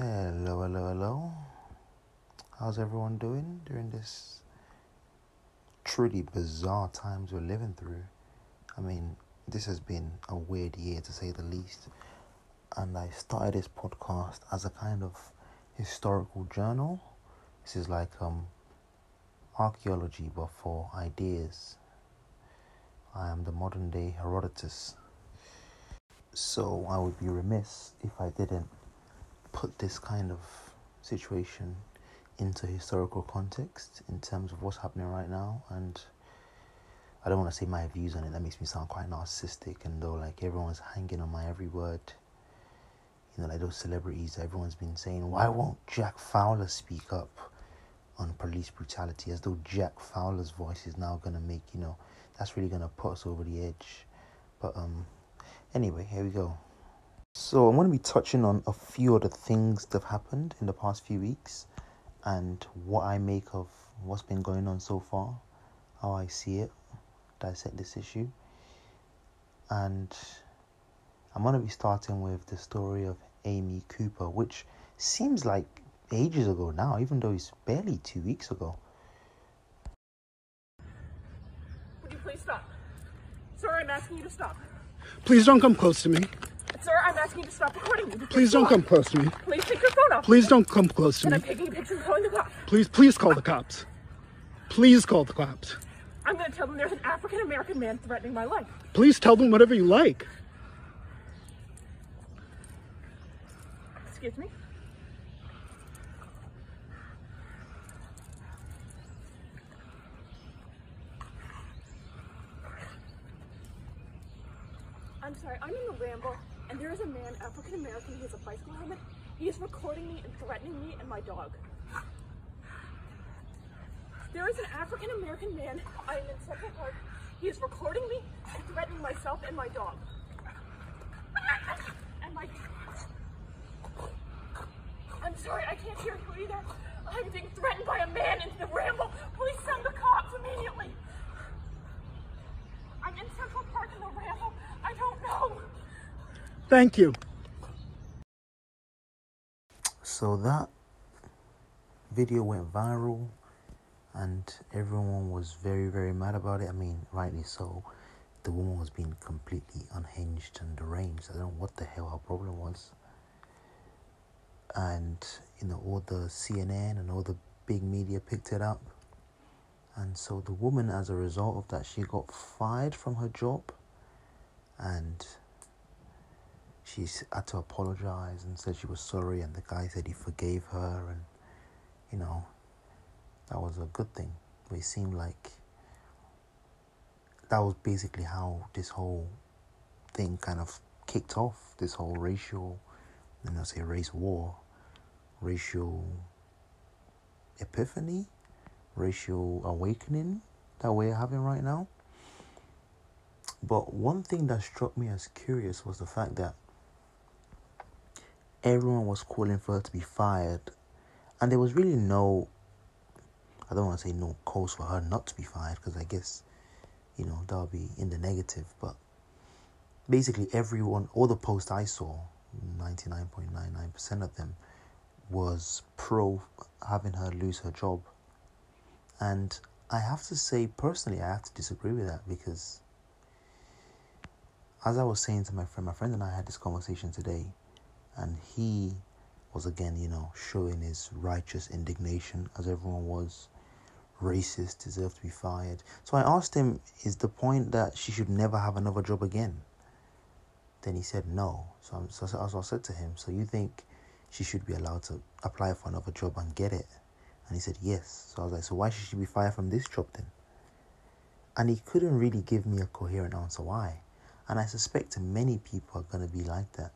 Hello, hello, hello. How's everyone doing during this truly bizarre times we're living through? I mean, this has been a weird year to say the least. And I started this podcast as a kind of historical journal. This is like um archaeology but for ideas. I am the modern day Herodotus. So I would be remiss if I didn't put this kind of situation into historical context in terms of what's happening right now and I don't want to say my views on it that makes me sound quite narcissistic and though like everyone's hanging on my every word. You know like those celebrities everyone's been saying why won't Jack Fowler speak up on police brutality? As though Jack Fowler's voice is now gonna make you know that's really gonna put us over the edge. But um anyway here we go so I'm going to be touching on a few of the things that have happened in the past few weeks and what I make of what's been going on so far, how I see it, dissect this issue. And I'm going to be starting with the story of Amy Cooper, which seems like ages ago now, even though it's barely two weeks ago. Would you please stop? Sorry, I'm asking you to stop. Please don't come close to me. Sir, I'm asking you to stop recording me. Please don't come close to me. Please take your phone off. Please don't come close to And me. I'm taking a picture and calling the cops. Please, please call the cops. Please call the cops. I'm going to tell them there's an African American man threatening my life. Please tell them whatever you like. Excuse me? I'm sorry, I'm in the ramble, and there is a man, African American, he has a bicycle helmet. He is recording me and threatening me and my dog. There is an African American man, I am in Central Park. He is recording me and threatening myself and my dog. And my I'm sorry, I can't hear you either. I'm being threatened by a man in the ramble. Please send the cops immediately. I'm in Central Park in the ramble. Thank you. So that video went viral and everyone was very, very mad about it. I mean, rightly so. The woman was being completely unhinged and deranged. I don't know what the hell her problem was. And, you know, all the CNN and all the big media picked it up. And so the woman, as a result of that, she got fired from her job and she's had to apologize and said she was sorry and the guy said he forgave her and you know that was a good thing. But it seemed like that was basically how this whole thing kind of kicked off this whole racial and I say race war racial epiphany racial awakening that we're having right now. But one thing that struck me as curious was the fact that everyone was calling for her to be fired, and there was really no, I don't want to say no cause for her not to be fired because I guess, you know, that would be in the negative. But basically, everyone, all the posts I saw, 99.99% of them, was pro having her lose her job. And I have to say, personally, I have to disagree with that because as I was saying to my friend, my friend and I had this conversation today, and he was again, you know, showing his righteous indignation, as everyone was. Racist, deserve to be fired. So I asked him, is the point that she should never have another job again? Then he said no. So, I'm, so, so I said to him, so you think she should be allowed to apply for another job and get it? And he said yes. So I was like, so why should she be fired from this job then? And he couldn't really give me a coherent answer why. And I suspect many people are going to be like that.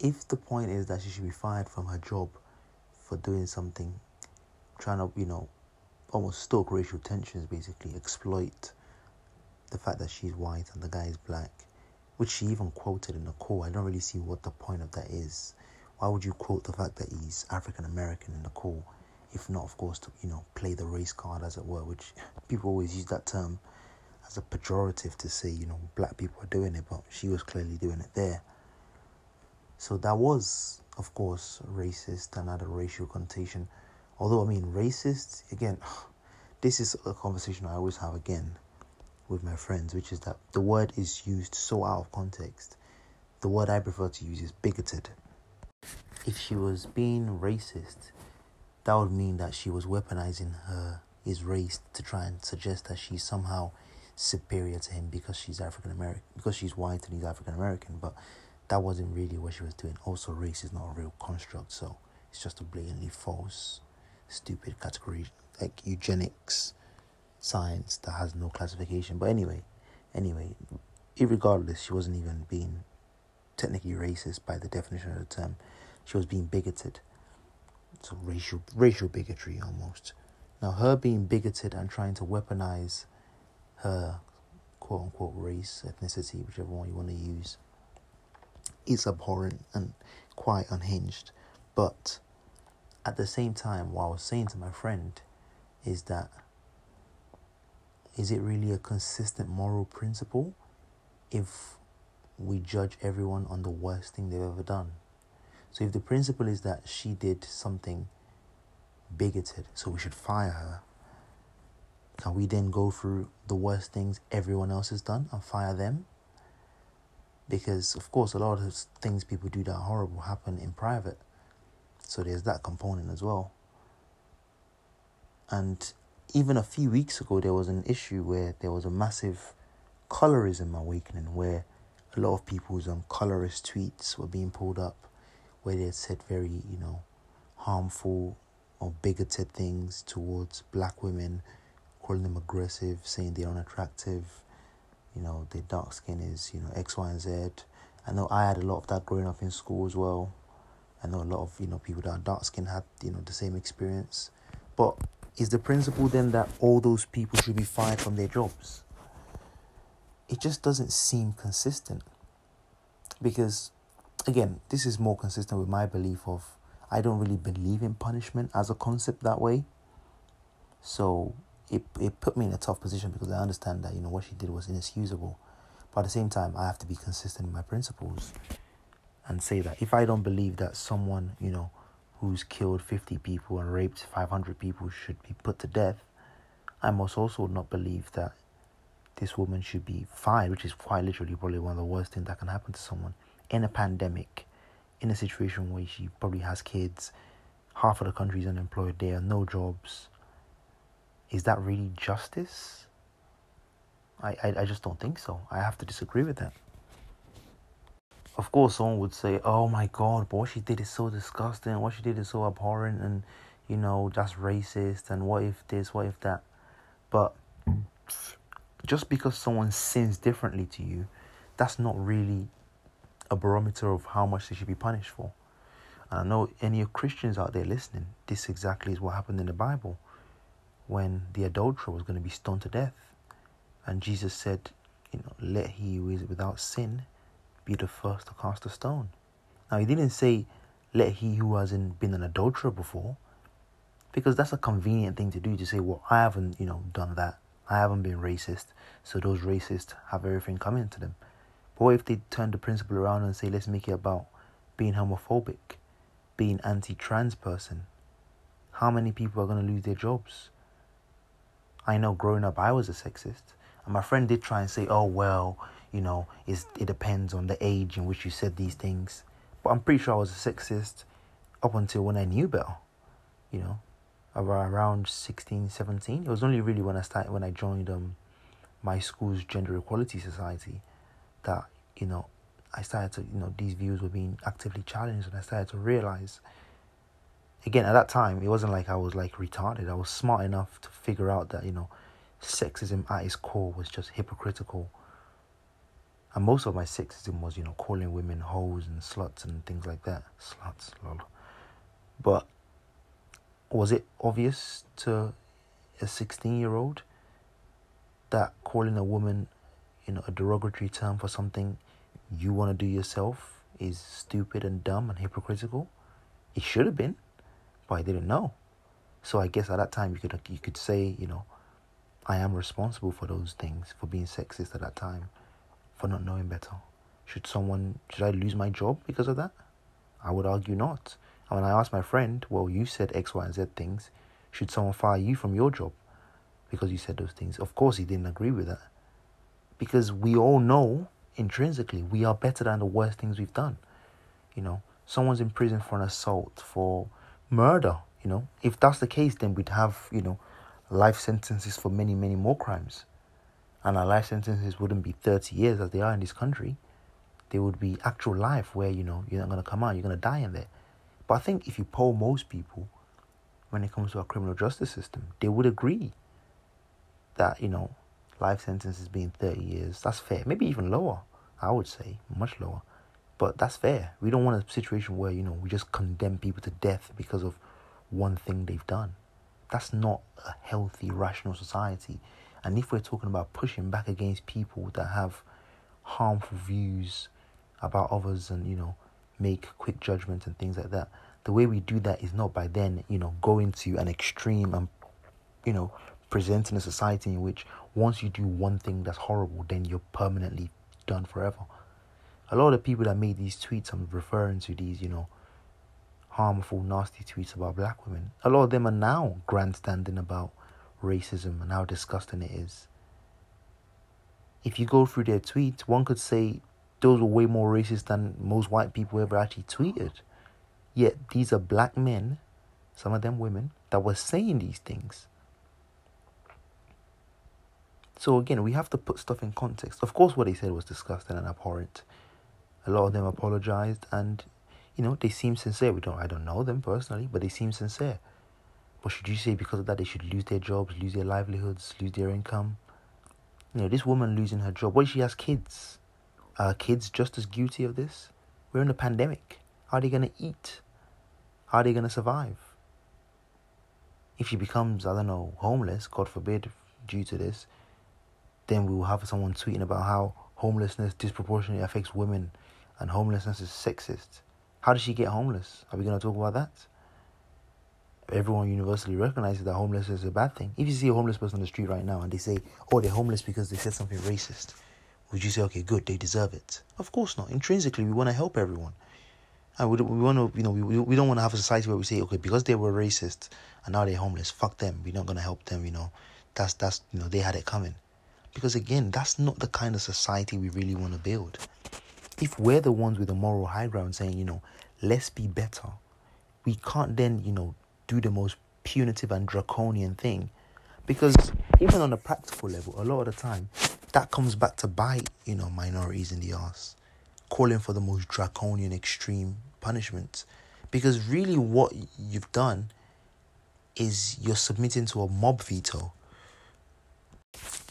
If the point is that she should be fired from her job for doing something, trying to, you know, almost stoke racial tensions, basically, exploit the fact that she's white and the guy is black, which she even quoted in the call. I don't really see what the point of that is. Why would you quote the fact that he's African American in the call, if not, of course, to, you know, play the race card, as it were, which people always use that term as a pejorative to say, you know, black people are doing it, but she was clearly doing it there. So that was, of course, racist and had a racial connotation. Although, I mean, racist, again, this is a conversation I always have again with my friends, which is that the word is used so out of context. The word I prefer to use is bigoted. If she was being racist, that would mean that she was weaponizing her his race to try and suggest that she's somehow superior to him because she's African American because she's white and he's African American, but that wasn't really what she was doing. Also, race is not a real construct, so it's just a blatantly false, stupid category like eugenics science that has no classification. But anyway, anyway, regardless, she wasn't even being technically racist by the definition of the term. She was being bigoted. So racial racial bigotry almost. Now her being bigoted and trying to weaponize her quote unquote race, ethnicity, whichever one you want to use, is abhorrent and quite unhinged. But at the same time, what I was saying to my friend is that is it really a consistent moral principle if we judge everyone on the worst thing they've ever done? So if the principle is that she did something bigoted, so we should fire her, can we then go through the worst things everyone else has done and fire them? Because, of course, a lot of things people do that are horrible happen in private. So there's that component as well. And even a few weeks ago, there was an issue where there was a massive colorism awakening where a lot of people's um, colorist tweets were being pulled up where they had said very, you know, harmful or bigoted things towards black women, calling them aggressive, saying they're unattractive, you know, their dark skin is, you know, X, Y, and Z. I know I had a lot of that growing up in school as well. I know a lot of, you know, people that are dark skinned had, you know, the same experience. But is the principle then that all those people should be fired from their jobs? It just doesn't seem consistent. Because, again, this is more consistent with my belief of I don't really believe in punishment as a concept that way. So it it put me in a tough position because I understand that you know what she did was inexcusable, but at the same time I have to be consistent in my principles, and say that if I don't believe that someone you know who's killed 50 people and raped 500 people should be put to death, I must also not believe that this woman should be fired, which is quite literally probably one of the worst things that can happen to someone in a pandemic, in a situation where she probably has kids, half of the country is unemployed, there are no jobs. Is that really justice? I, I, I just don't think so. I have to disagree with that of course, someone would say, "Oh my God, but what she did is so disgusting. What she did is so abhorrent, and you know that's racist. And what if this? What if that?" But just because someone sins differently to you, that's not really a barometer of how much they should be punished for. And I know any of Christians out there listening, this exactly is what happened in the Bible when the adulterer was going to be stoned to death. And Jesus said, you know, let he who is without sin be the first to cast a stone. Now, he didn't say, let he who hasn't been an adulterer before, because that's a convenient thing to do to say, well, I haven't, you know, done that. I haven't been racist, so those racists have everything coming to them. But what if they turn the principle around and say, let's make it about being homophobic, being anti trans person? How many people are going to lose their jobs? I know growing up, I was a sexist. And my friend did try and say, oh, well, you know, it's, it depends on the age in which you said these things. But I'm pretty sure I was a sexist up until when I knew better, you know, around 16, 17. It was only really when I started, when I joined um, my school's gender equality society that, you know, I started to, you know, these views were being actively challenged and I started to realize, again, at that time, it wasn't like I was like retarded. I was smart enough to figure out that, you know, sexism at its core was just hypocritical and most of my sexism was, you know, calling women hoes and sluts and things like that. Sluts, lol. But was it obvious to a 16 year old that calling a woman, you know, a derogatory term for something you want to do yourself is stupid and dumb and hypocritical? It should have been, but I didn't know. So I guess at that time you could you could say, you know, I am responsible for those things for being sexist at that time for not knowing better? Should someone, should I lose my job because of that? I would argue not. And when I asked my friend, well, you said X, Y, and Z things. Should someone fire you from your job because you said those things? Of course, he didn't agree with that. Because we all know intrinsically we are better than the worst things we've done. You know, someone's in prison for an assault, for murder. You know, if that's the case, then we'd have, you know, life sentences for many, many more crimes. And our life sentences wouldn't be 30 years as they are in this country. They would be actual life where, you know, you're not going to come out, you're going to die in there. But I think if you poll most people, when it comes to our criminal justice system, they would agree that, you know, life sentences being 30 years, that's fair. Maybe even lower, I would say, much lower. But that's fair. We don't want a situation where, you know, we just condemn people to death because of one thing they've done. That's not a healthy, rational society. And if we're talking about pushing back against people that have harmful views about others and, you know, make quick judgments and things like that, the way we do that is not by then, you know, going to an extreme and, you know, presenting a society in which once you do one thing that's horrible, then you're permanently done forever. A lot of people that made these tweets, I'm referring to these, you know, harmful, nasty tweets about black women. A lot of them are now grandstanding about racism and how disgusting it is. If you go through their tweets, one could say those were way more racist than most white people ever actually tweeted. Yet these are black men, some of them women, that were saying these things. So again, we have to put stuff in context. Of course, what they said was disgusting and abhorrent. A lot of them apologized, and you know they seem sincere. We don't, I don't know them personally, but they seem sincere. But should you say because of that they should lose their jobs, lose their livelihoods, lose their income? You know, this woman losing her job. What if she has kids? Are kids just as guilty of this? We're in a pandemic. How are they gonna eat? How are they gonna survive? If she becomes, I don't know, homeless, God forbid, due to this, then we will have someone tweeting about how homelessness disproportionately affects women and homelessness is sexist. How does she get homeless? Are we going to talk about that? Everyone universally recognizes that homelessness is a bad thing. If you see a homeless person on the street right now and they say, oh, they're homeless because they said something racist, would you say, okay, good, they deserve it? Of course not. Intrinsically, we want to help everyone. And we, we want to, you know, we, we don't want to have a society where we say, okay, because they were racist and now they're homeless, fuck them. We're not going to help them, you know. That's, that's, you know, they had it coming. Because again, that's not the kind of society we really want to build. If we're the ones with the moral high ground saying, you know, let's be better, we can't then, you know, do the most punitive and draconian thing. Because even on a practical level, a lot of the time, that comes back to bite, you know, minorities in the ass, calling for the most draconian, extreme punishments. Because really, what you've done is you're submitting to a mob veto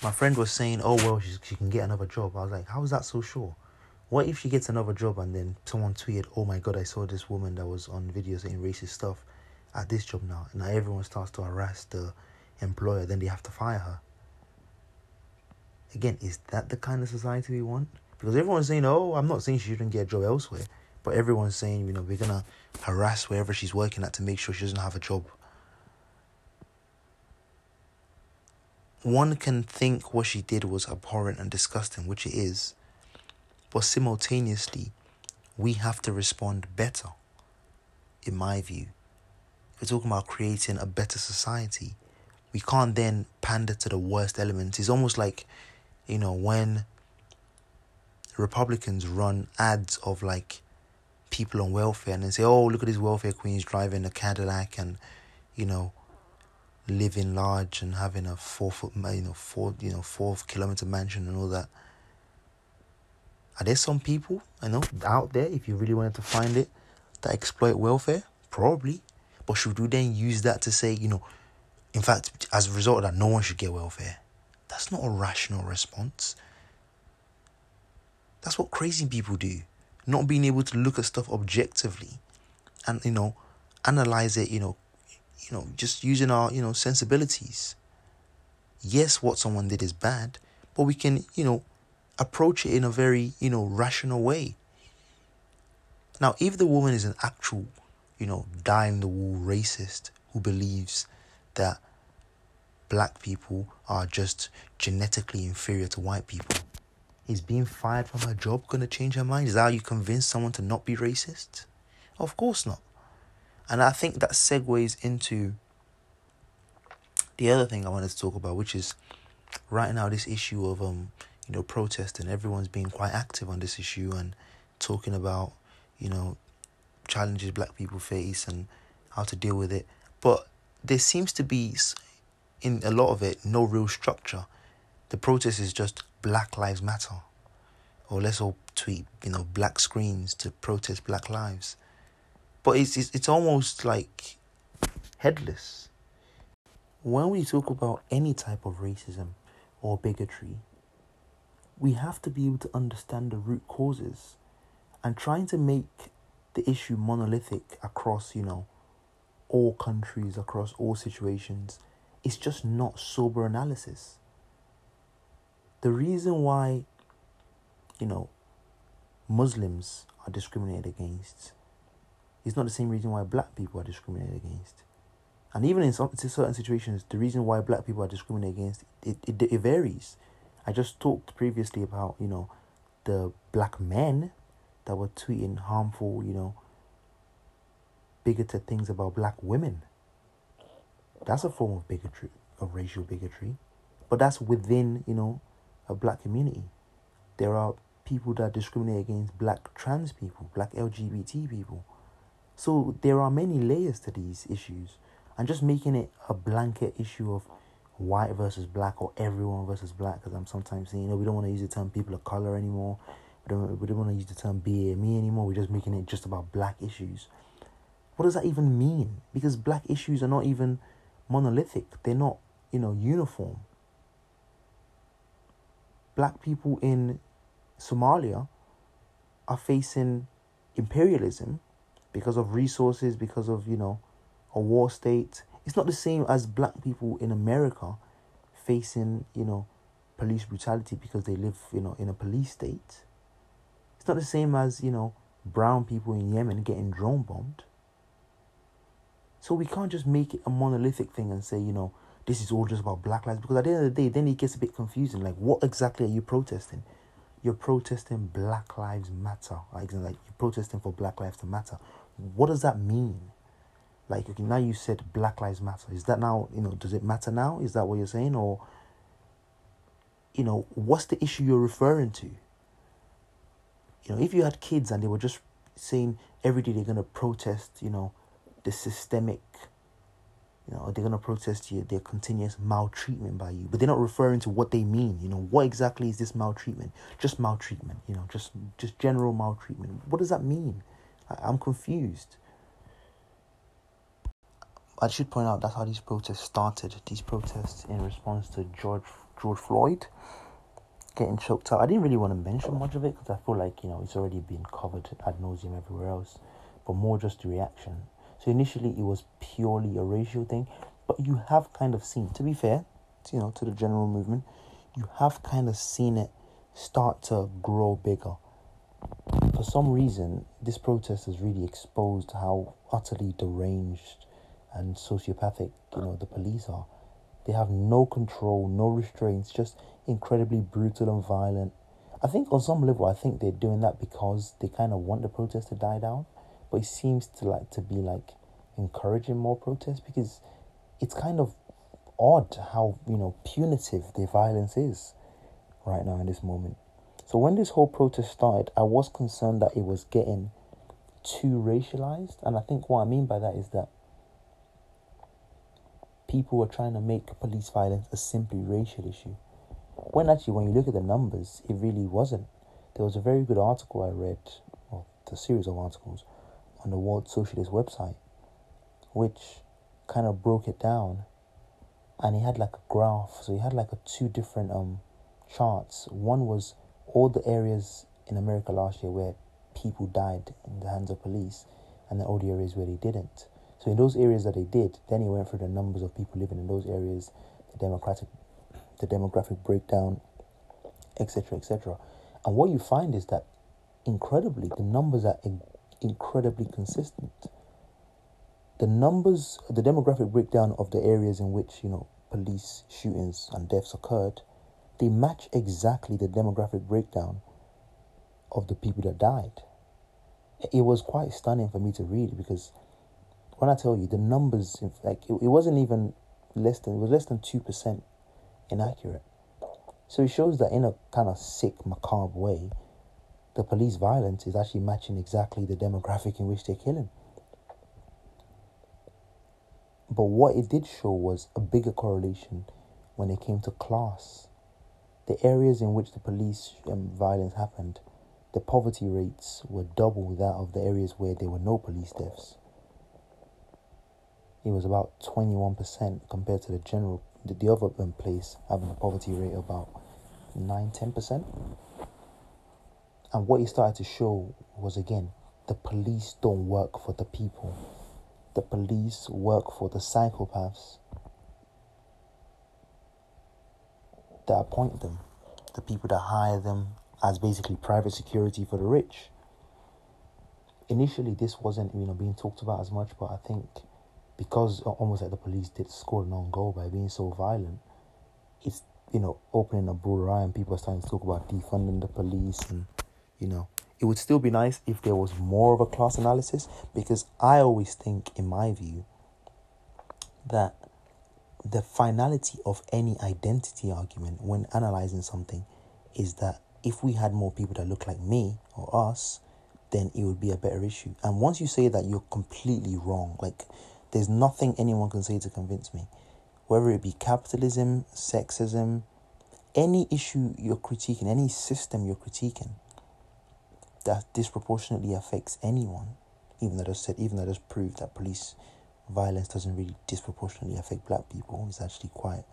my friend was saying, "Oh well, she she can get another job." I was like, "How is that so sure? What if she gets another job and then someone tweeted, "Oh my god, I saw this woman that was on video saying racist stuff at this job now," and now everyone starts to harass the employer, then they have to fire her. Again, is that the kind of society we want? Because everyone's saying, "Oh, I'm not saying she shouldn't get a job elsewhere," but everyone's saying, you know, we're gonna harass wherever she's working at to make sure she doesn't have a job. one can think what she did was abhorrent and disgusting, which it is, but simultaneously, we have to respond better, in my view. If we're talking about creating a better society, we can't then pander to the worst elements. It's almost like, you know, when Republicans run ads of like people on welfare and they say, oh, look at these welfare queens driving a Cadillac and, you know, living large and having a four foot, you know, four, you know, four kilometer mansion and all that. Are there some people I know out there, if you really wanted to find it, that exploit welfare? Probably, but should we then use that to say, you know, in fact, as a result of that, no one should get welfare? That's not a rational response. That's what crazy people do. Not being able to look at stuff objectively and, you know, analyze it, you know, you know, just using our, you know, sensibilities. Yes, what someone did is bad, but we can, you know, approach it in a very, you know, rational way. Now, if the woman is an actual, you know, die in the wool racist who believes that black people are just genetically inferior to white people, is being fired from her job going to change her mind? Is that how you convince someone to not be racist? Of course not. And I think that segues into the other thing I wanted to talk about, which is right now this issue of um, you know, protesting. Everyone's being quite active on this issue and talking about, you know, challenges black people face and how to deal with it. But there seems to be in a lot of it no real structure. The protest is just Black Lives Matter. Or let's all tweet, you know, black screens to protest black lives. But it's it's, it's almost like headless. When we talk about any type of racism or bigotry, we have to be able to understand the root causes and trying to make the issue monolithic across, you know, all countries, across all situations, is just not sober analysis. The reason why, you know, Muslims are discriminated against is not the same reason why black people are discriminated against. And even in some certain situations, the reason why black people are discriminated against it, it, it varies. I just talked previously about you know the black men that were tweeting harmful, you know, bigoted things about black women. That's a form of bigotry, of racial bigotry. But that's within, you know, a black community. There are people that discriminate against black trans people, black LGBT people. So there are many layers to these issues. And just making it a blanket issue of white versus black or everyone versus black, because I'm sometimes saying, you know, we don't want to use the term people of color anymore. We don't, we don't want to use the term BME anymore. We're just making it just about black issues. What does that even mean? Because black issues are not even monolithic. They're not, you know, uniform. Black people in Somalia are facing imperialism because of resources, because of, you know, a war state. It's not the same as black people in America facing, you know, police brutality because they live, you know, in a police state. It's not the same as, you know, brown people in Yemen getting drone bombed. So we can't just make it a monolithic thing and say, you know, this is all just about black lives because at the end of the day, then it gets a bit confusing. Like, what exactly are you protesting? You're protesting Black Lives Matter. Like, like you're protesting for Black Lives to matter. What does that mean? Like, okay, now you said Black Lives Matter. Is that now, you know, does it matter now? Is that what you're saying? Or, you know, what's the issue you're referring to? You know, if you had kids and they were just saying every day they're to protest, you know, the systemic, you know, they're to protest you, their continuous maltreatment by you, but they're not referring to what they mean. You know, what exactly is this maltreatment? Just maltreatment, you know, just just general maltreatment. What does that mean? I, I'm confused. I should point out that's how these protests started. These protests in response to George George Floyd getting choked out. I didn't really want to mention much of it because I feel like you know it's already been covered ad nauseum everywhere else, but more just the reaction. So initially it was purely a racial thing, but you have kind of seen, to be fair, you know, to the general movement, you have kind of seen it start to grow bigger. For some reason, this protest has really exposed how utterly deranged and sociopathic, you know, the police are. They have no control, no restraints, just incredibly brutal and violent. I think on some level, I think they're doing that because they kind of want the protest to die down, but it seems to like to be like encouraging more protests because it's kind of odd how you know punitive the violence is right now in this moment. So when this whole protest started, I was concerned that it was getting too racialized, and I think what I mean by that is that people were trying to make police violence a simply racial issue. When actually, when you look at the numbers, it really wasn't. There was a very good article I read, or the series of articles, on the World Socialist website, which kind of broke it down. And he had like a graph, so he had like a two different um charts. One was all the areas in America last year where people died in the hands of police, and the areas where they didn't. So in those areas that they did, then he went through the numbers of people living in those areas, the democratic, the demographic breakdown, etc., etc. And what you find is that, incredibly, the numbers are in- incredibly consistent. The numbers, the demographic breakdown of the areas in which you know police shootings and deaths occurred, they match exactly the demographic breakdown of the people that died. it was quite stunning for me to read because when I tell you the numbers, like it, it wasn't even less than it was less than two percent inaccurate. So it shows that in a kind of sick, macabre way, the police violence is actually matching exactly the demographic in which they're killing. But what it did show was a bigger correlation when it came to class. The areas in which the police um, violence happened, the poverty rates were double that of the areas where there were no police deaths. It was about 21% compared to the general, the, the other place having a poverty rate of about 9 10%. And what he started to show was again, the police don't work for the people the police work for the psychopaths that appoint them, the people that hire them as basically private security for the rich. Initially, this wasn't you know being talked about as much, but I think because almost like the police did score an own goal by being so violent, it's you know opening a broader eye and people are starting to talk about defunding the police and you know it would still be nice if there was more of a class analysis because I always think, in my view, that the finality of any identity argument when analyzing something is that if we had more people that look like me or us, then it would be a better issue. And once you say that, you're completely wrong. Like, there's nothing anyone can say to convince me. Whether it be capitalism, sexism, any issue you're critiquing, any system you're critiquing, that disproportionately affects anyone, even though it said, even though it has proved that police violence doesn't really disproportionately affect black people, it's actually quite,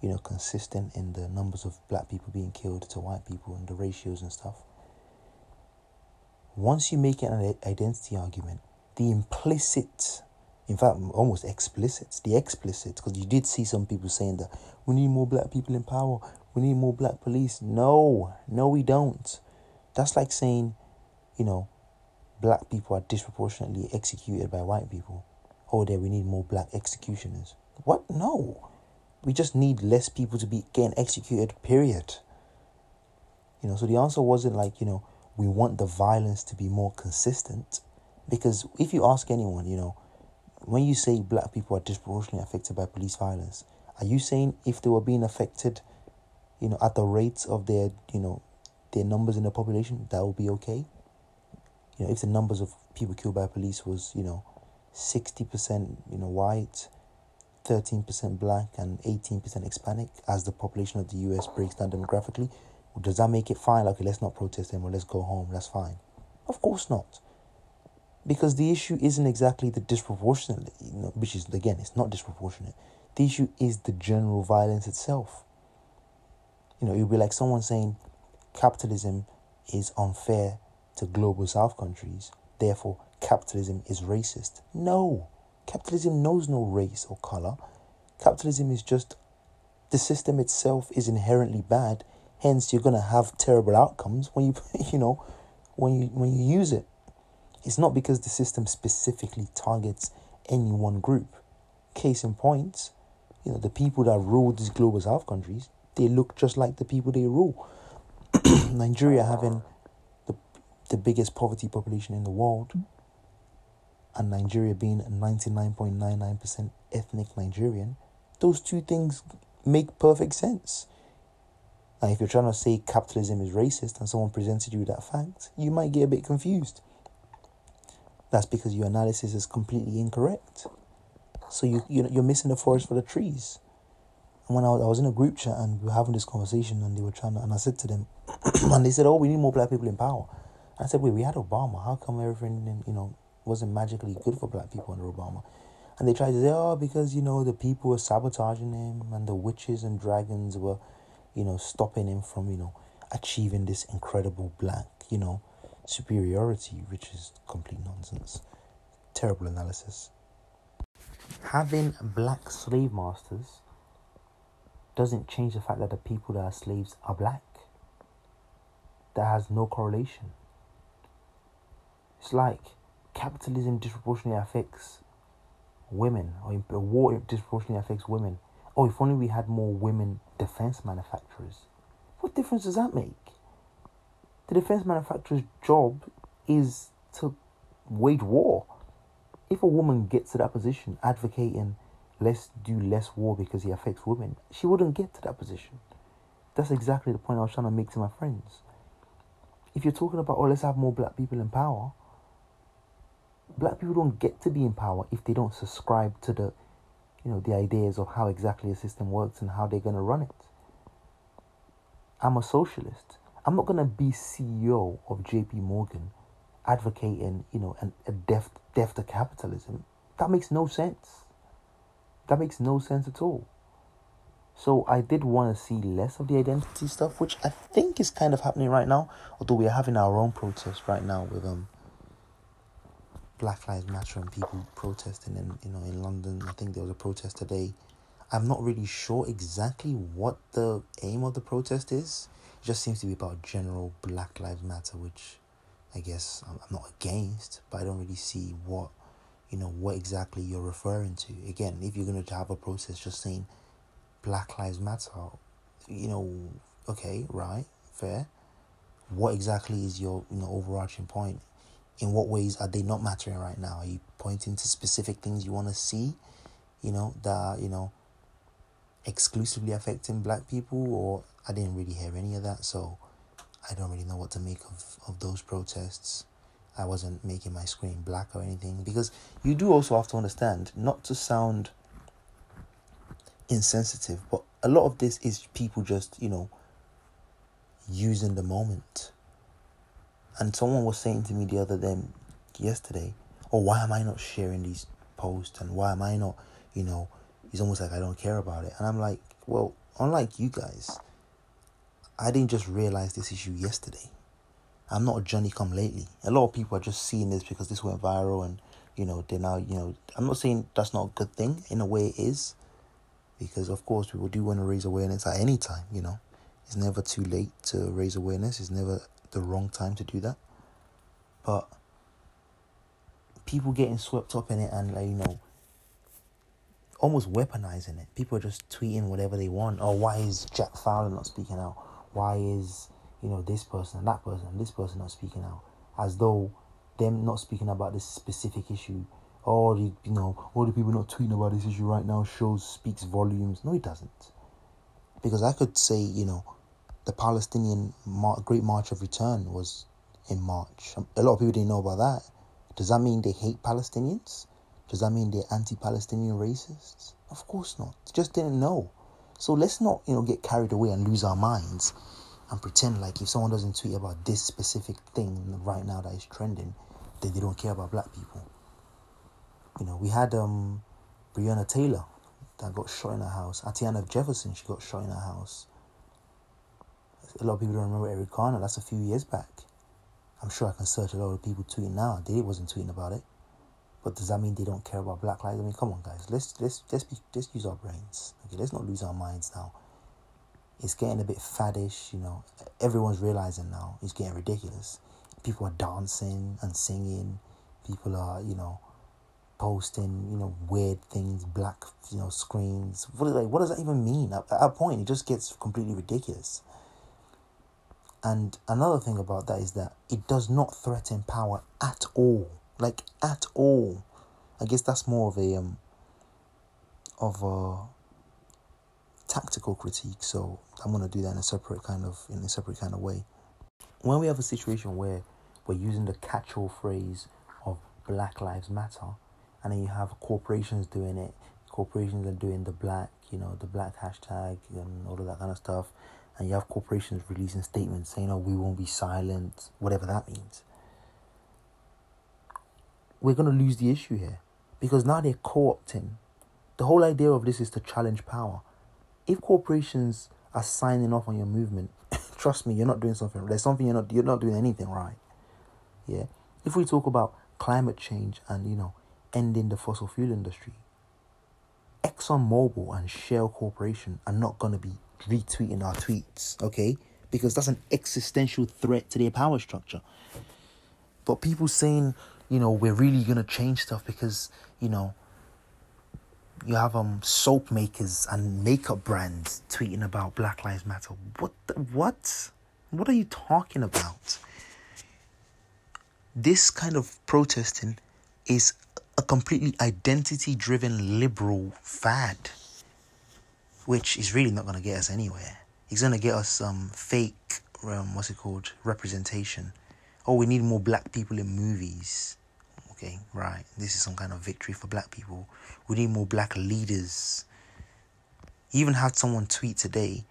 you know, consistent in the numbers of black people being killed to white people and the ratios and stuff. Once you make an identity argument, the implicit, in fact, almost explicit, the explicit, because you did see some people saying that we need more black people in power, we need more black police. No, no, we don't. That's like saying you know, black people are disproportionately executed by white people. Oh, there we need more black executioners. What? No. We just need less people to be getting executed, period. You know, so the answer wasn't like, you know, we want the violence to be more consistent. Because if you ask anyone, you know, when you say black people are disproportionately affected by police violence, are you saying if they were being affected, you know, at the rates of their, you know, their numbers in the population, that would be okay? you know, if the numbers of people killed by police was, you know, 60%, you know, white, 13% black and 18% Hispanic as the population of the US breaks down demographically, does that make it fine? Okay, let's not protest anymore, let's go home, that's fine. Of course not. Because the issue isn't exactly the disproportionate, you know, which is, again, it's not disproportionate. The issue is the general violence itself. You know, it would be like someone saying capitalism is unfair to global south countries, therefore capitalism is racist. No, capitalism knows no race or color. Capitalism is just the system itself is inherently bad. Hence, you're gonna have terrible outcomes when you, you know, when you when you use it. It's not because the system specifically targets any one group. Case in point, you know, the people that rule these global south countries, they look just like the people they rule. Nigeria having the the biggest poverty population in the world, and Nigeria being 99.99% ethnic Nigerian, those two things make perfect sense. Now, if you're trying to say capitalism is racist and someone presented you that fact, you might get a bit confused. That's because your analysis is completely incorrect. So you, you you're missing the forest for the trees. And when I was, I was in a group chat and we were having this conversation and they were trying to, and I said to them, and they said, oh, we need more black people in power. I said, wait, we had Obama. How come everything, you know, wasn't magically good for black people under Obama? And they tried to say, oh, because, you know, the people were sabotaging him and the witches and dragons were, you know, stopping him from, you know, achieving this incredible black, you know, superiority, which is complete nonsense. Terrible analysis. Having black slave masters doesn't change the fact that the people that are slaves are black. That has no correlation. It's like capitalism disproportionately affects women, or war disproportionately affects women. Oh, if only we had more women defense manufacturers. What difference does that make? The defense manufacturer's job is to wage war. If a woman gets to that position advocating let's do less war because it affects women, she wouldn't get to that position. That's exactly the point I was trying to make to my friends. If you're talking about, oh, let's have more black people in power, black people don't get to be in power if they don't subscribe to the, you know, the ideas of how exactly a system works and how they're going to run it. I'm a socialist. I'm not to be CEO of JP Morgan advocating, you know, an, a death, death to capitalism. That makes no sense. That makes no sense at all. So I did want to see less of the identity stuff, which I think is kind of happening right now. Although we are having our own protests right now with um Black Lives Matter and people protesting in you know in London. I think there was a protest today. I'm not really sure exactly what the aim of the protest is. It just seems to be about general Black Lives Matter, which I guess I'm not against, but I don't really see what you know what exactly you're referring to. Again, if you're gonna have a process just saying Black Lives Matter, you know, okay, right, fair. What exactly is your you know overarching point? In what ways are they not mattering right now? Are you pointing to specific things you want to see, you know, that you know exclusively affecting black people or I didn't really hear any of that, so I don't really know what to make of, of those protests. I wasn't making my screen black or anything because you do also have to understand not to sound insensitive, but a lot of this is people just, you know, using the moment. And someone was saying to me the other day, yesterday, oh, why am I not sharing these posts and why am I not, you know, it's almost like I don't care about it. And I'm like, well, unlike you guys, I didn't just realize this issue yesterday. I'm not a Johnny come lately. A lot of people are just seeing this because this went viral and, you know, they're now, you know, I'm not saying that's not a good thing. In a way, it is because of course people do want to raise awareness at any time you know it's never too late to raise awareness it's never the wrong time to do that but people getting swept up in it and like you know almost weaponizing it people are just tweeting whatever they want oh why is jack fowler not speaking out why is you know this person and that person and this person not speaking out as though them not speaking about this specific issue all the you know all the people not tweeting about this issue right now shows speaks volumes. No, it doesn't, because I could say you know the Palestinian Mar- Great March of Return was in March. Um, a lot of people didn't know about that. Does that mean they hate Palestinians? Does that mean they're anti-Palestinian racists? Of course not. Just didn't know. So let's not you know get carried away and lose our minds and pretend like if someone doesn't tweet about this specific thing right now that is trending, then they don't care about black people. You know, we had um, Breonna Taylor that got shot in her house. Atiana Jefferson, she got shot in her house. A lot of people don't remember Eric Garner. That's a few years back. I'm sure I can search a lot of people tweeting now. They wasn't tweeting about it. But does that mean they don't care about Black Lives? I mean, come on, guys. Let's let's let's be let's use our brains. Okay, let's not lose our minds now. It's getting a bit faddish, you know. Everyone's realizing now it's getting ridiculous. People are dancing and singing. People are, you know, posting, you know, weird things, black, you know, screens. What is like? What does that even mean? At, at a point, it just gets completely ridiculous. And another thing about that is that it does not threaten power at all, like at all. I guess that's more of a um of a tactical critique. So I'm gonna do that in a separate kind of in a separate kind of way. When we have a situation where we're using the catch-all phrase of Black Lives Matter, and then you have corporations doing it. Corporations are doing the black, you know, the black hashtag and all of that kind of stuff. And you have corporations releasing statements saying, oh, we won't be silent, whatever that means. We're going to lose the issue here because now they're co opting. The whole idea of this is to challenge power. If corporations are signing off on your movement, trust me, you're not doing something. There's something you're not. You're not doing anything right. Yeah. If we talk about climate change and you know ending the fossil fuel industry. ExxonMobil and Shell Corporation are not going to be retweeting our tweets, okay? Because that's an existential threat to their power structure. But people saying, you know, we're really to change stuff because, you know, you have um soap makers and makeup brands tweeting about Black Lives Matter. What the, what? What are you talking about? this kind of protesting is a completely identity driven liberal fad, which is really not going to get us anywhere. It's going to get us some fake, um, what's it called, representation. Oh, we need more black people in movies. Okay, right. This is some kind of victory for black people. We need more black leaders. Even had someone tweet today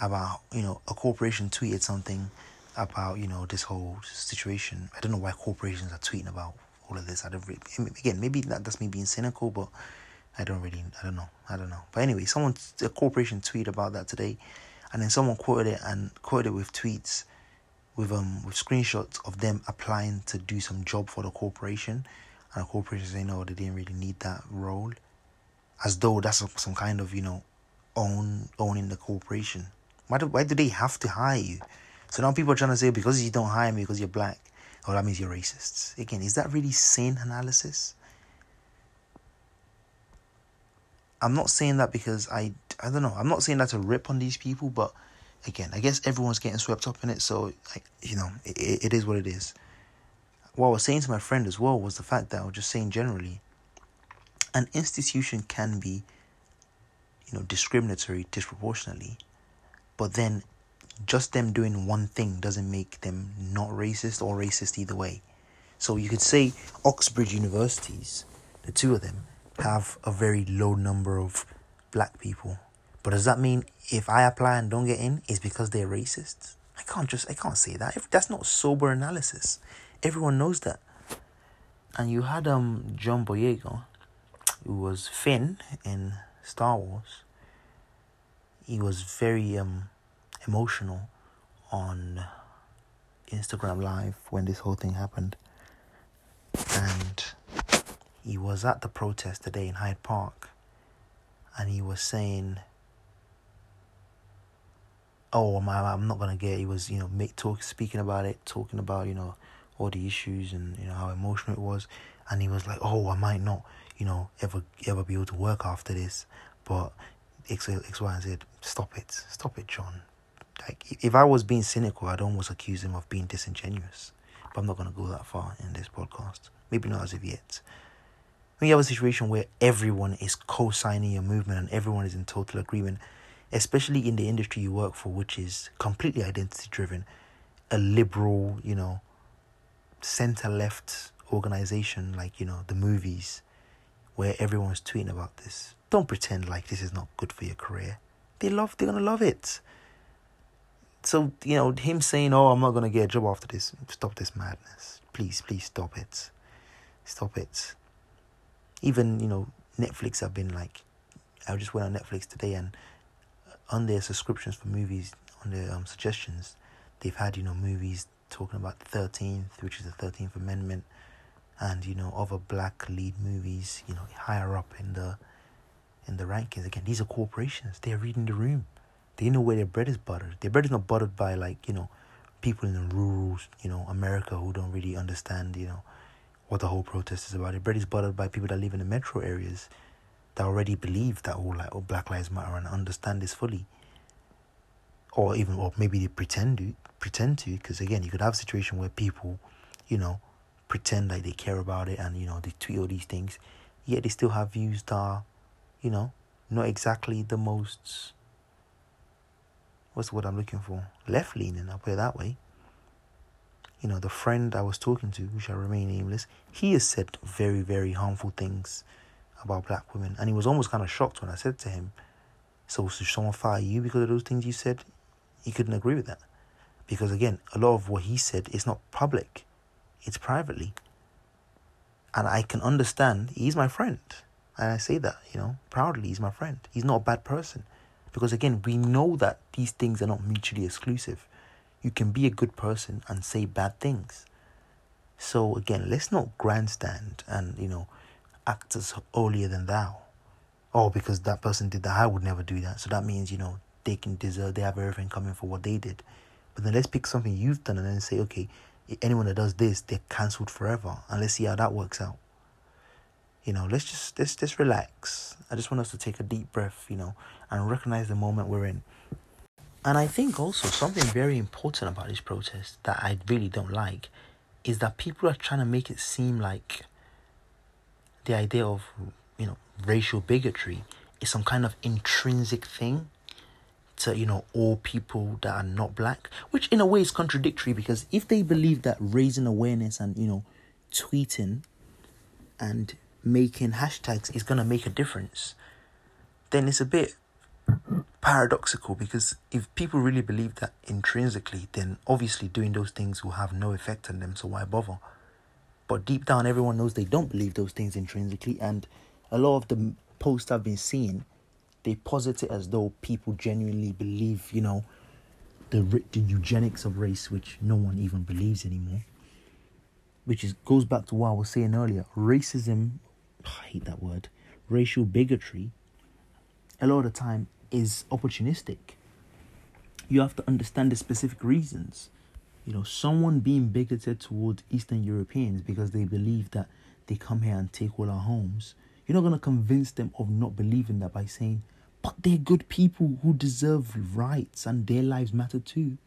about, you know, a corporation tweeted something about, you know, this whole situation. I don't know why corporations are tweeting about all of this. I don't really, again, maybe that, that's me being cynical, but I don't really, I don't know. I don't know. But anyway, someone, a corporation tweeted about that today, and then someone quoted it and quoted it with tweets with um with screenshots of them applying to do some job for the corporation, and the corporation saying no, they didn't really need that role, as though that's some kind of you know, own owning the corporation. Why do why do they have to hire you? So now people are trying to say because you don't hire me because you're black, oh that means you're racist. Again, is that really sane analysis? I'm not saying that because I I don't know. I'm not saying that to rip on these people, but again, I guess everyone's getting swept up in it. So, you know, it, it is what it is. What I was saying to my friend as well was the fact that I was just saying generally, an institution can be, you know, discriminatory disproportionately, but then just them doing one thing doesn't make them not racist or racist either way. So you could say Oxbridge universities, the two of them, have a very low number of black people but does that mean if I apply and don't get in, it's because they're racist? I can't just I can't say that. If that's not sober analysis. Everyone knows that. And you had um John Boyega, who was Finn in Star Wars. He was very um emotional on Instagram Live when this whole thing happened. And he was at the protest today in Hyde Park and he was saying oh my, I'm not gonna get. it. He was you know make talk speaking about it, talking about you know all the issues and you know how emotional it was, and he was like, oh I might not you know ever ever be able to work after this, but X X Y and Z. Stop it, stop it, John. Like if I was being cynical, I'd almost accuse him of being disingenuous. But I'm not gonna go that far in this podcast. Maybe not as of yet. When you have a situation where everyone is co-signing your movement and everyone is in total agreement, especially in the industry you work for, which is completely identity driven, a liberal, you know, center left organization like, you know, the movies, where everyone's tweeting about this. Don't pretend like this is not good for your career. They love, they're gonna love it. So, you know, him saying, Oh, I'm not gonna get a job after this, stop this madness. Please, please stop it. Stop it. Even, you know, Netflix have been like, I just went on Netflix today and on their subscriptions for movies, on their um, suggestions, they've had you know movies talking about the Thirteenth, which is the Thirteenth Amendment, and you know other black lead movies, you know higher up in the in the rankings. Again, these are corporations. They're reading the room. They know where their bread is buttered. Their bread is not buttered by like you know people in the rural you know America who don't really understand you know what the whole protest is about. Their bread is buttered by people that live in the metro areas that already believe that all like all Black Lives Matter and understand this fully, or even or maybe they pretend to pretend to because again you could have a situation where people, you know, pretend like they care about it and you know they tweet all these things, yet they still have views that are, you know, not exactly the most. What's what I'm looking for? Left leaning. I'll put it that way you know, the friend I was talking to, who shall remain nameless, he has said very, very harmful things about black women. And he was almost kind of shocked when I said to him, So, should someone fire you because of those things you said? He couldn't agree with that. Because again, a lot of what he said is not public, it's privately. And I can understand, he's my friend. And I say that, you know, proudly, he's my friend. He's not a bad person. Because again, we know that these things are not mutually exclusive. You can be a good person and say bad things. So again, let's not grandstand and, you know, act as holier than thou. Oh, because that person did that, I would never do that. So that means, you know, they can deserve, they have everything coming for what they did. But then let's pick something you've done and then say, okay, anyone that does this, they're cancelled forever. And let's see how that works out. You know, let's just let's just relax. I just want us to take a deep breath, you know, and recognize the moment we're in. And I think also something very important about this protest that I really don't like is that people are trying to make it seem like the idea of you know racial bigotry is some kind of intrinsic thing to you know all people that are not black which in a way is contradictory because if they believe that raising awareness and you know tweeting and making hashtags is going to make a difference then it's a bit paradoxical because if people really believe that intrinsically then obviously doing those things will have no effect on them so why bother but deep down everyone knows they don't believe those things intrinsically and a lot of the posts i've been seeing they posit it as though people genuinely believe, you know, the the eugenics of race, which no one even believes anymore. Which is goes back to what I was saying earlier. Racism, I hate that word. Racial bigotry. A lot of the time is opportunistic. You have to understand the specific reasons. You know, someone being bigoted towards Eastern Europeans because they believe that they come here and take all our homes. You're not going to convince them of not believing that by saying, but they're good people who deserve rights and their lives matter too.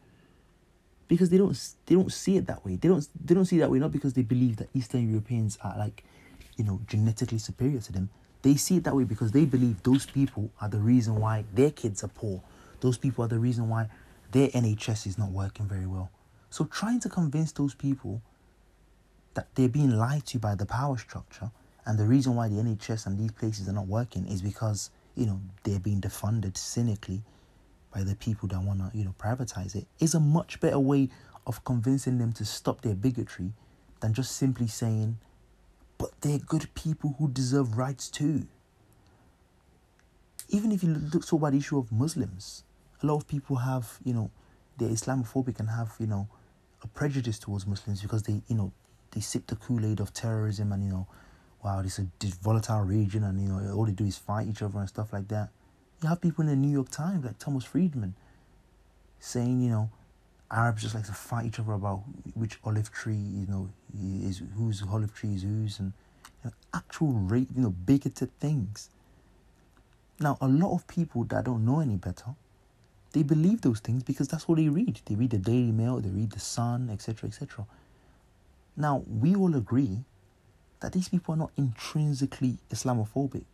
Because they don't they don't see it that way. They don't they don't see it that way not because they believe that Eastern Europeans are like, you know, genetically superior to them. They see it that way because they believe those people are the reason why their kids are poor. Those people are the reason why their NHS is not working very well. So trying to convince those people that they're being lied to by the power structure and the reason why the NHS and these places are not working is because you know, they're being defunded cynically by the people that want to, you know, privatize it, is a much better way of convincing them to stop their bigotry than just simply saying, but they're good people who deserve rights too. Even if you look talk about the issue of Muslims, a lot of people have, you know, they're Islamophobic and have, you know, a prejudice towards Muslims because they, you know, they sip the Kool-Aid of terrorism and, you know, wow, this is a this volatile region and, you know, all they do is fight each other and stuff like that. You have people in the New York Times, like Thomas Friedman, saying, you know, Arabs just like to fight each other about which olive tree, you know, is whose olive tree is whose, and you know, actual rape, you know, bigoted things. Now, a lot of people that don't know any better, they believe those things because that's what they read. They read the Daily Mail, they read the Sun, etc., etc. Now, we all agree that these people are not intrinsically Islamophobic.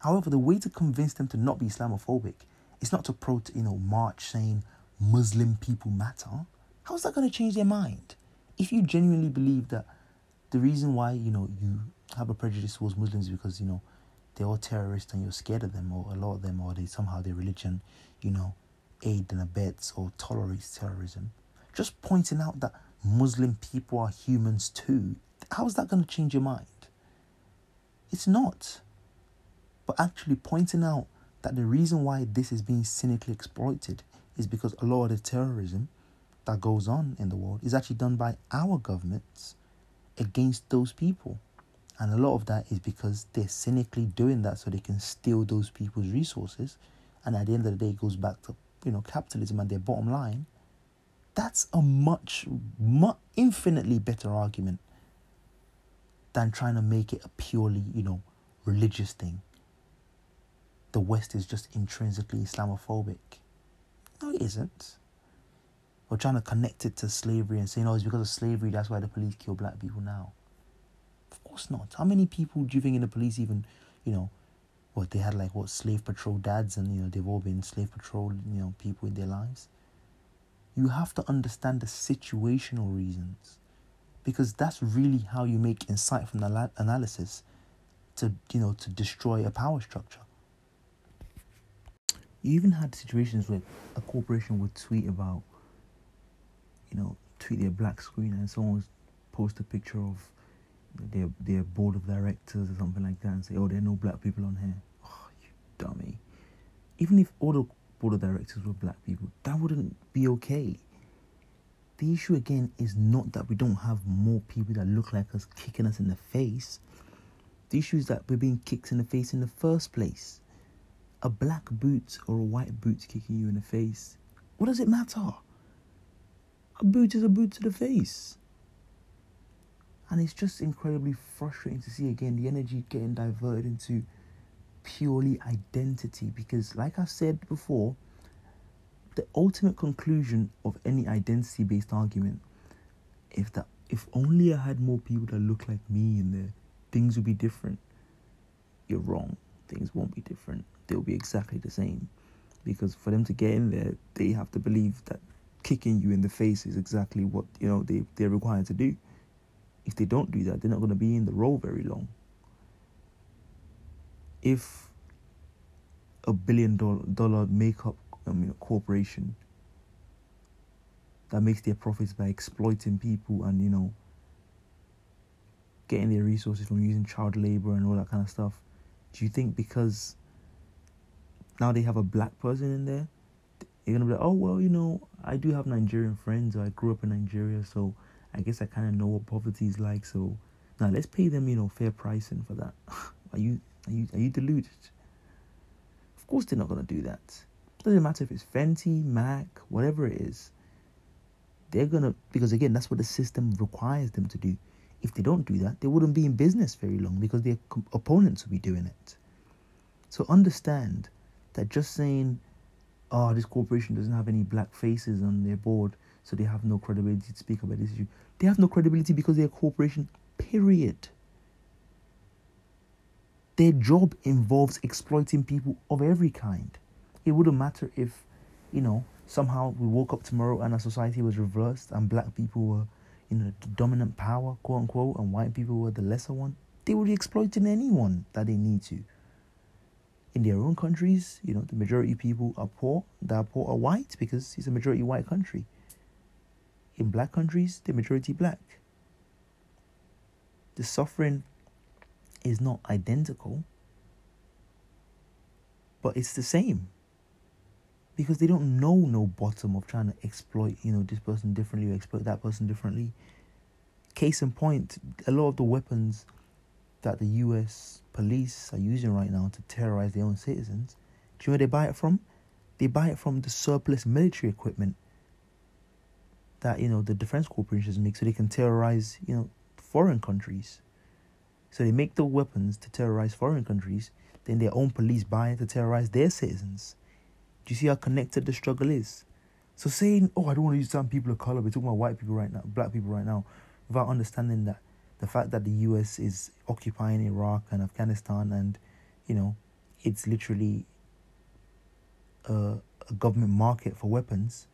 However, the way to convince them to not be Islamophobic is not to pro, you know, march saying Muslim people matter. How's that going to change their mind? If you genuinely believe that the reason why you know you have a prejudice towards Muslims because you know they're all terrorists and you're scared of them, or a lot of them, or they somehow their religion, you know, aid and abets or tolerates terrorism, just pointing out that Muslim people are humans too how is that going to change your mind? It's not. But actually pointing out that the reason why this is being cynically exploited is because a lot of the terrorism that goes on in the world is actually done by our governments against those people. And a lot of that is because they're cynically doing that so they can steal those people's resources. And at the end of the day, it goes back to you know capitalism and their bottom line. That's a much, much infinitely better argument than trying to make it a purely, you know, religious thing. The West is just intrinsically Islamophobic. No, it isn't. We're trying to connect it to slavery and saying, oh, it's because of slavery, that's why the police kill black people now. Of course not. How many people do you think in the police even, you know, what they had like what slave patrol dads and you know they've all been slave patrol you know people in their lives? You have to understand the situational reasons. Because that's really how you make insightful analysis to you know to destroy a power structure. You even had situations where a corporation would tweet about you know tweet their black screen and someone would post a picture of their their board of directors or something like that and say oh there are no black people on here dummy even if all the board of directors were black people that wouldn't be okay the issue again is not that we don't have more people that look like us kicking us in the face. The issue is that we're being kicked in the face in the first place. A black boot or a white boot kicking you in the face, what does it matter? A boot is a boot to the face. And it's just incredibly frustrating to see again the energy getting diverted into purely identity because, like I've said before, the ultimate conclusion of any identity based argument if that if only I had more people that look like me in there, things would be different. You're wrong. Things won't be different. They'll be exactly the same. Because for them to get in there, they have to believe that kicking you in the face is exactly what you know they, they're required to do. If they don't do that, they're not going to be in the role very long. If a billion dollar, makeup um, mean, corporation that makes their profits by exploiting people and you know getting their resources from using child labor and all that kind of stuff. Do you think because now they have a black person in there, you're gonna be like, oh well, you know, I do have Nigerian friends, I grew up in Nigeria, so I guess I kind of know what poverty is like. So now let's pay them, you know, fair pricing for that. are you are you are you deluded? Of course they're not gonna do that. Doesn't matter if it's Fenty, Mac, whatever it is. They're gonna because again that's what the system requires them to do. If they don't do that, they wouldn't be in business very long because their opponents will be doing it. So understand that just saying, "Oh, this corporation doesn't have any black faces on their board, so they have no credibility to speak about this issue," they have no credibility because they're a corporation. Period. Their job involves exploiting people of every kind. It wouldn't matter if, you know, somehow we woke up tomorrow and our society was reversed and black people were you know the dominant power quote unquote and white people were the lesser one. They would be exploiting anyone that they need to. In their own countries you know the majority of people are poor are poor are white because it's a majority white country. In black countries the majority black. The suffering is not identical but it's the same. Because they don't know no bottom of trying to exploit you know this person differently or exploit that person differently. Case in point a lot of the weapons that the US police are using right now to terrorize their own citizens do you know where they buy it from? They buy it from the surplus military equipment that you know the defense corporations make so they can terrorize you know foreign countries so they make the weapons to terrorize foreign countries then their own police buy it to terrorize their citizens do you see how connected the struggle is? So saying, oh, I don't want to use some people of color, we're talking about white people right now, black people right now, without understanding that the fact that the US is occupying Iraq and Afghanistan and, you know, it's literally a, a government market for weapons.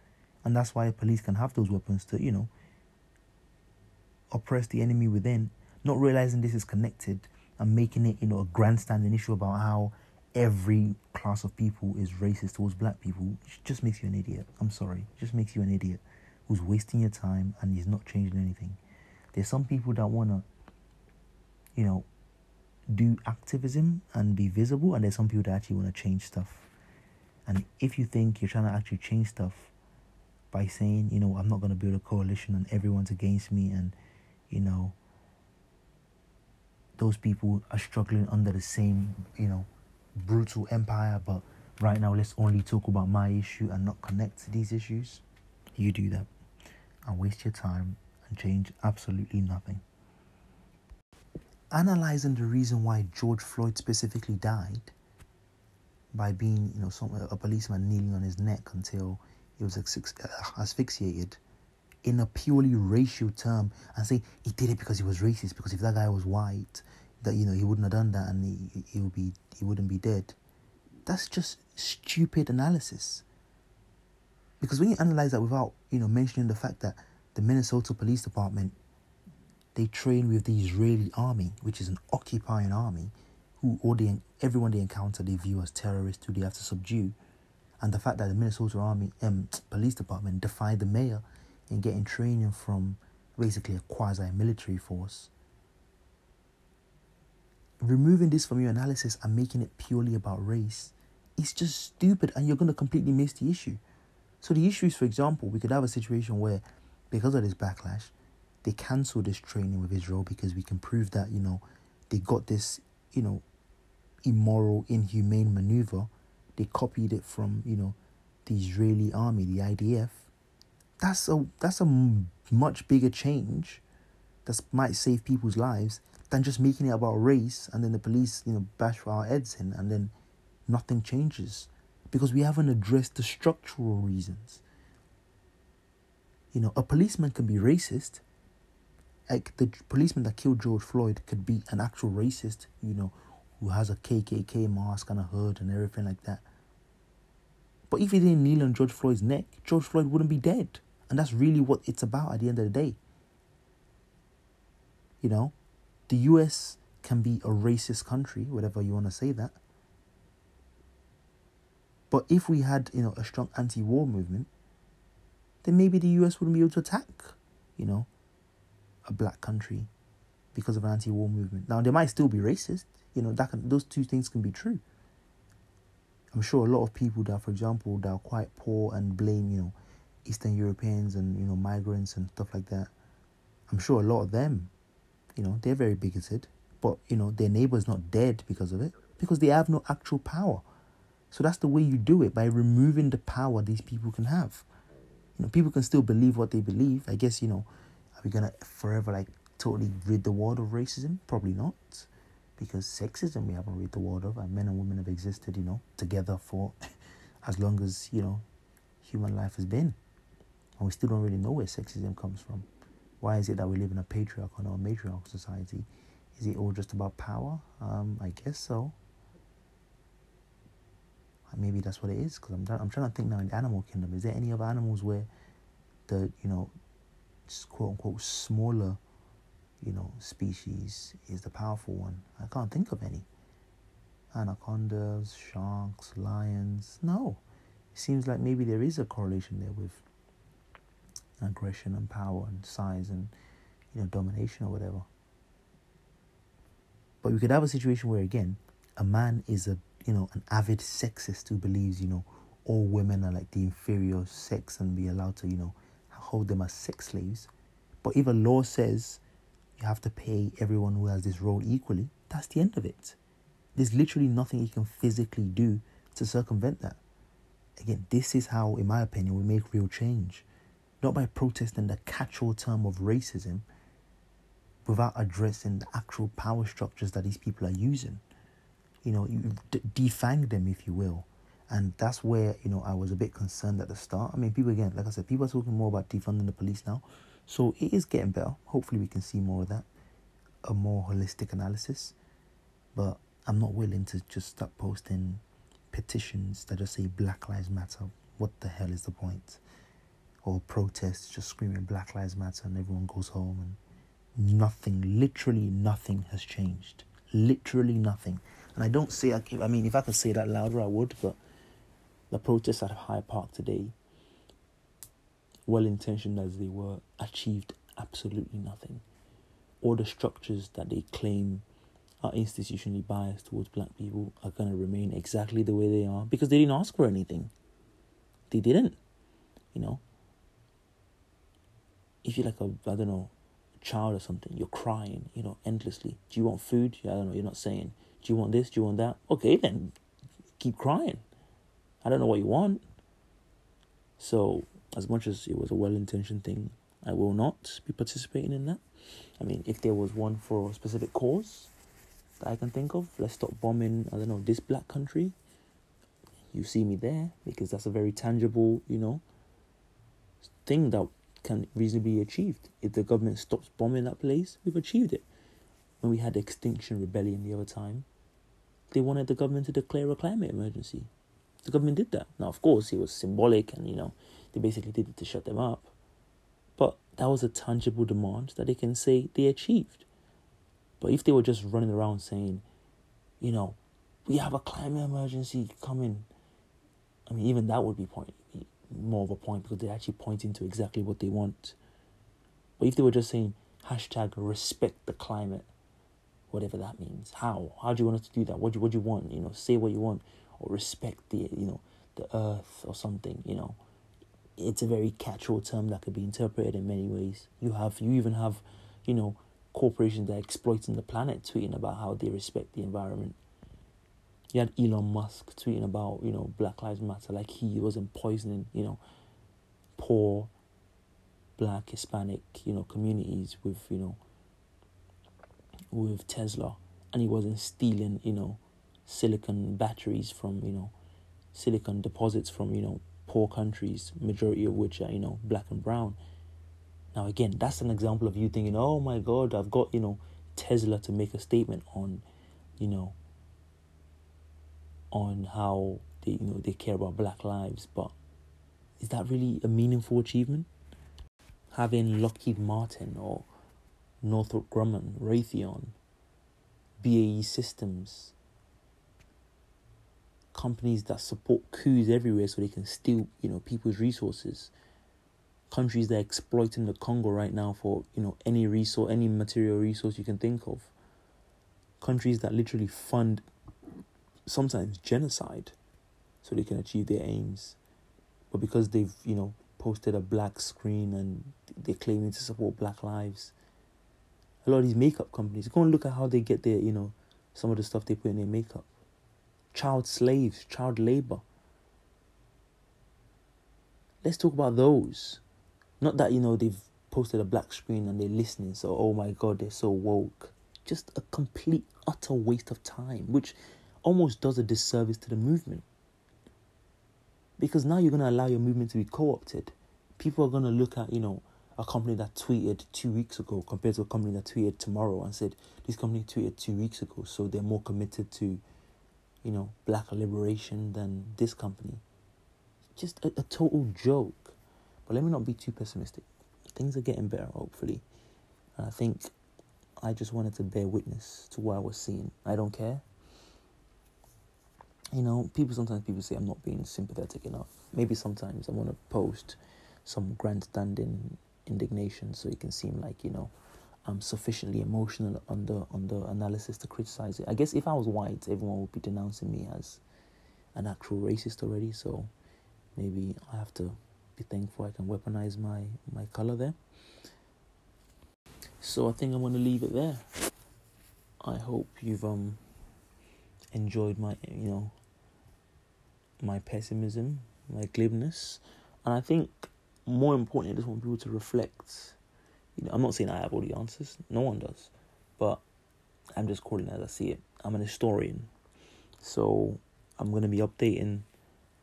And that's why police can have those weapons to, you know, oppress the enemy within, not realizing this is connected and making it, you know, a grandstanding issue about how every class of people is racist towards black people just makes you an idiot. I'm sorry. Just makes you an idiot who's wasting your time and is not changing anything. There's some people that want to, you know, do activism and be visible, and there's some people that actually want to change stuff. And if you think you're trying to actually change stuff by saying, you know, I'm not going to build a coalition and everyone's against me, and, you know, those people are struggling under the same, you know, brutal empire, but right now let's only talk about my issue and not connect to these issues, you do that and waste your time and change absolutely nothing. Analyzing the reason why George Floyd specifically died by being, you know, some, a policeman kneeling on his neck until he was asphyxiated in a purely racial term and say he did it because he was racist because if that guy was white that you know he wouldn't have done that and he, he would be he wouldn't be dead. That's just stupid analysis. Because when you analyze that without you know mentioning the fact that the Minnesota Police Department they train with the Israeli army which is an occupying army who all they, everyone they encounter they view as terrorists who they have to subdue. And the fact that the Minnesota Army um, Police Department defied the mayor in getting training from basically a quasi military force removing this from your analysis and making it purely about race is just stupid and you're going to completely miss the issue. So, the issue is, for example, we could have a situation where, because of this backlash, they cancel this training with Israel because we can prove that, you know, they got this, you know, immoral, inhumane maneuver. They copied it from, you know, the Israeli army, the IDF. That's a that's a much bigger change that might save people's lives than just making it about race and then the police, you know, bash our heads in and then nothing changes because we haven't addressed the structural reasons. You know, a policeman can be racist like the policeman that killed George Floyd could be an actual racist, you know, who has a KKK mask and a hood and everything like that. But if he didn't kneel on George Floyd's neck, George Floyd wouldn't be dead. And that's really what it's about at the end of the day. You know, the US can be a racist country, whatever you want to say that. But if we had, you know, a strong anti-war movement, then maybe the US wouldn't be able to attack, you know, a black country because of an anti-war movement. Now they might still be racist, you know, that can, those two things can be true. I'm sure a lot of people that, for example, that are quite poor and blame, you know, Eastern Europeans and you know migrants and stuff like that. I'm sure a lot of them, you know, they're very bigoted, but you know their neighbor's not dead because of it because they have no actual power. So that's the way you do it by removing the power these people can have. You know, people can still believe what they believe. I guess you know, are we gonna forever like totally rid the world of racism? Probably not, because sexism we haven't rid the world of, and men and women have existed, you know, together for as long as you know human life has been and we still don't really know where sexism comes from. Why is it that we live in a patriarchal or matriarchal society? Is it all just about power? Um, I guess so. Maybe that's what it is. Because I'm, I'm trying to think now in the animal kingdom. Is there any other animals where the you know, quote unquote smaller, you know, species is the powerful one? I can't think of any. Anacondas, sharks, lions. No, it seems like maybe there is a correlation there with aggression and power and size and you know domination or whatever. But we could have a situation where again, a man is a you know an avid sexist who believes you know all women are like the inferior sex and be allowed to you know hold them as sex slaves. But if a law says you have to pay everyone who has this role equally, that's the end of it. There's literally nothing you can physically do to circumvent that. Again, this is how, in my opinion, we make real change not by protesting the catch-all term of racism without addressing the actual power structures that these people are using. You know, you defang them, if you will. And that's where, you know, I was a bit concerned at the start. I mean, people, again, like I said, people are talking more about defunding the police now. So it is getting better. Hopefully, we can see more of that, a more holistic analysis. But I'm not willing to just start posting petitions that just say Black Lives Matter. What the hell is the point? Or protests just screaming Black Lives Matter and everyone goes home and nothing, literally nothing has changed. Literally nothing. And I don't say, I mean, if I could say that louder, I would, but the protests at Hyde Park today, well intentioned as they were, achieved absolutely nothing. All the structures that they claim are institutionally biased towards black people are going to remain exactly the way they are because they didn't ask for anything. They didn't, you know if you're like a I don't know child or something, you're crying, you know, endlessly. Do you want food? I don't know. You're not saying. Do you want this? Do you want that? Okay, then keep crying. I don't know what you want. So, as much as it was a well-intentioned thing, I will not be participating in that. I mean, if there was one for a specific cause that I can think of, let's stop bombing. I don't know this black country. You see me there because that's a very tangible, you know, thing that can reasonably be achieved. If the government stops bombing that place, we've achieved it. When we had Extinction Rebellion the other time, they wanted the government to declare a climate emergency. The government did that. Now, of course, it was symbolic and, you know, they basically did it to shut them up. But that was a tangible demand that they can say they achieved. But if they were just running around saying, you know, we have a climate emergency coming, I mean, even that would be point more of a point because they're actually pointing to exactly what they want. But if they were just saying hashtag respect the climate, whatever that means, how? How do you want us to do that? What do you, what do you want? You know, say what you want or respect the you know the earth or something. You know, it's a very catch-all term that could be interpreted in many ways. You have you even have, you know, corporations that are exploiting the planet tweeting about how they respect the environment. You had Elon Musk tweeting about, you know, Black Lives Matter, like he wasn't poisoning, you know, poor black, Hispanic, you know, communities with, you know, with Tesla. And he wasn't stealing, you know, silicon batteries from, you know, silicon deposits from, you know, poor countries, majority of which are, you know, black and brown. Now, again, that's an example of you thinking, oh my God, I've got, you know, Tesla to make a statement on, you know, on how they, you know, they care about black lives. But is that really a meaningful achievement? Having Lockheed Martin or Northrop Grumman, Raytheon, BAE Systems, companies that support coups everywhere so they can steal, you know, people's resources. Countries that are exploiting the Congo right now for, you know, any resource, any material resource you can think of. Countries that literally fund sometimes genocide so they can achieve their aims. But because they've, you know, posted a black screen and they're claiming to support black lives, a lot of these makeup companies, go and look at how they get their, you know, some of the stuff they put in their makeup child slaves, child labor. Let's talk about those. Not that, you know, they've posted a black screen and they're listening, so oh my god, they're so woke. Just a complete, utter waste of time, which almost does a disservice to the movement. Because now you're going to allow your movement to be co opted. People are going to look at, you know, a company that tweeted two weeks ago compared to a company that tweeted tomorrow and said, this company tweeted two weeks ago, so they're more committed to you know, black liberation than this company. Just a, a total joke. But let me not be too pessimistic. Things are getting better, hopefully. And I think I just wanted to bear witness to what I was seeing. I don't care. You know, people sometimes people say I'm not being sympathetic enough. Maybe sometimes I want to post some grandstanding indignation so it can seem like, you know, I'm sufficiently emotional on the analysis to criticize it. I guess if I was white, everyone would be denouncing me as an actual racist already. So maybe I have to be thankful I can weaponize my my color there. So I think I'm gonna leave it there. I hope you've um enjoyed my you know my pessimism, my glibness, and I think more importantly, I just want people to reflect you know, I'm not saying I have all the answers. No one does, but I'm just calling it as I see it. I'm an historian, so I'm going to be updating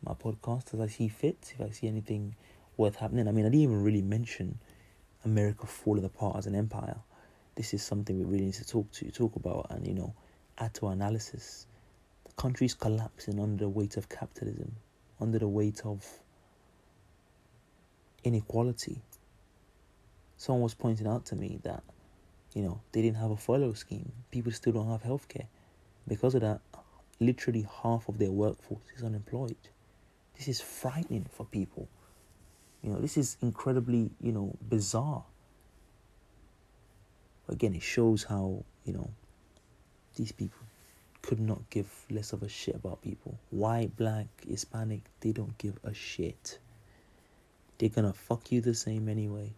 my podcast as I see fit. If I see anything worth happening, I mean, I didn't even really mention America falling apart as an empire. This is something we really need to talk to talk about, and you know, add to our analysis. The country's collapsing under the weight of capitalism, under the weight of inequality someone was pointing out to me that, you know, they didn't have a furlough scheme. People still don't have healthcare. Because of that, literally half of their workforce is unemployed. This is frightening for people. You know, this is incredibly, you know, bizarre. Again, it shows how, you know, these people could not give less of a shit about people. White, black, Hispanic, they don't give a shit. They're gonna fuck you the same anyway.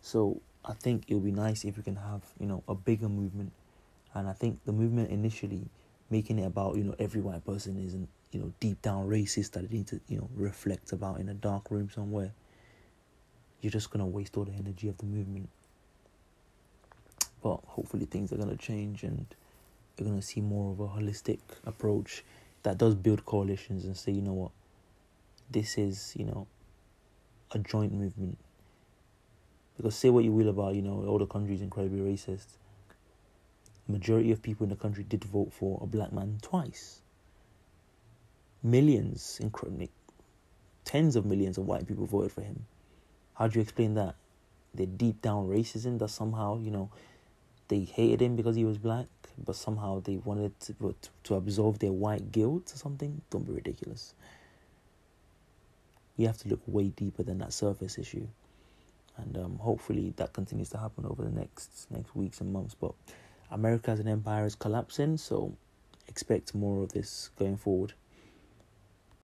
So I think it would be nice if we can have, you know, a bigger movement. And I think the movement initially making it about, you know, every white person isn't, you know, deep down racist that they need to, you know, reflect about in a dark room somewhere. You're just gonna waste all the energy of the movement. But hopefully things are gonna change and you're gonna see more of a holistic approach that does build coalitions and say, you know what, this is, you know, a joint movement because say what you will about, you know, all the countries incredibly racist. Majority of people in the country did vote for a black man twice. Millions, incredibly, tens of millions of white people voted for him. How do you explain that? The deep down racism that somehow, you know, they hated him because he was black, but somehow they wanted to, to absolve their white guilt or something. Don't be ridiculous. We have to look way deeper than that surface issue and um, hopefully that continues to happen over the next next weeks and months. But America as an empire is collapsing, so expect more of this going forward.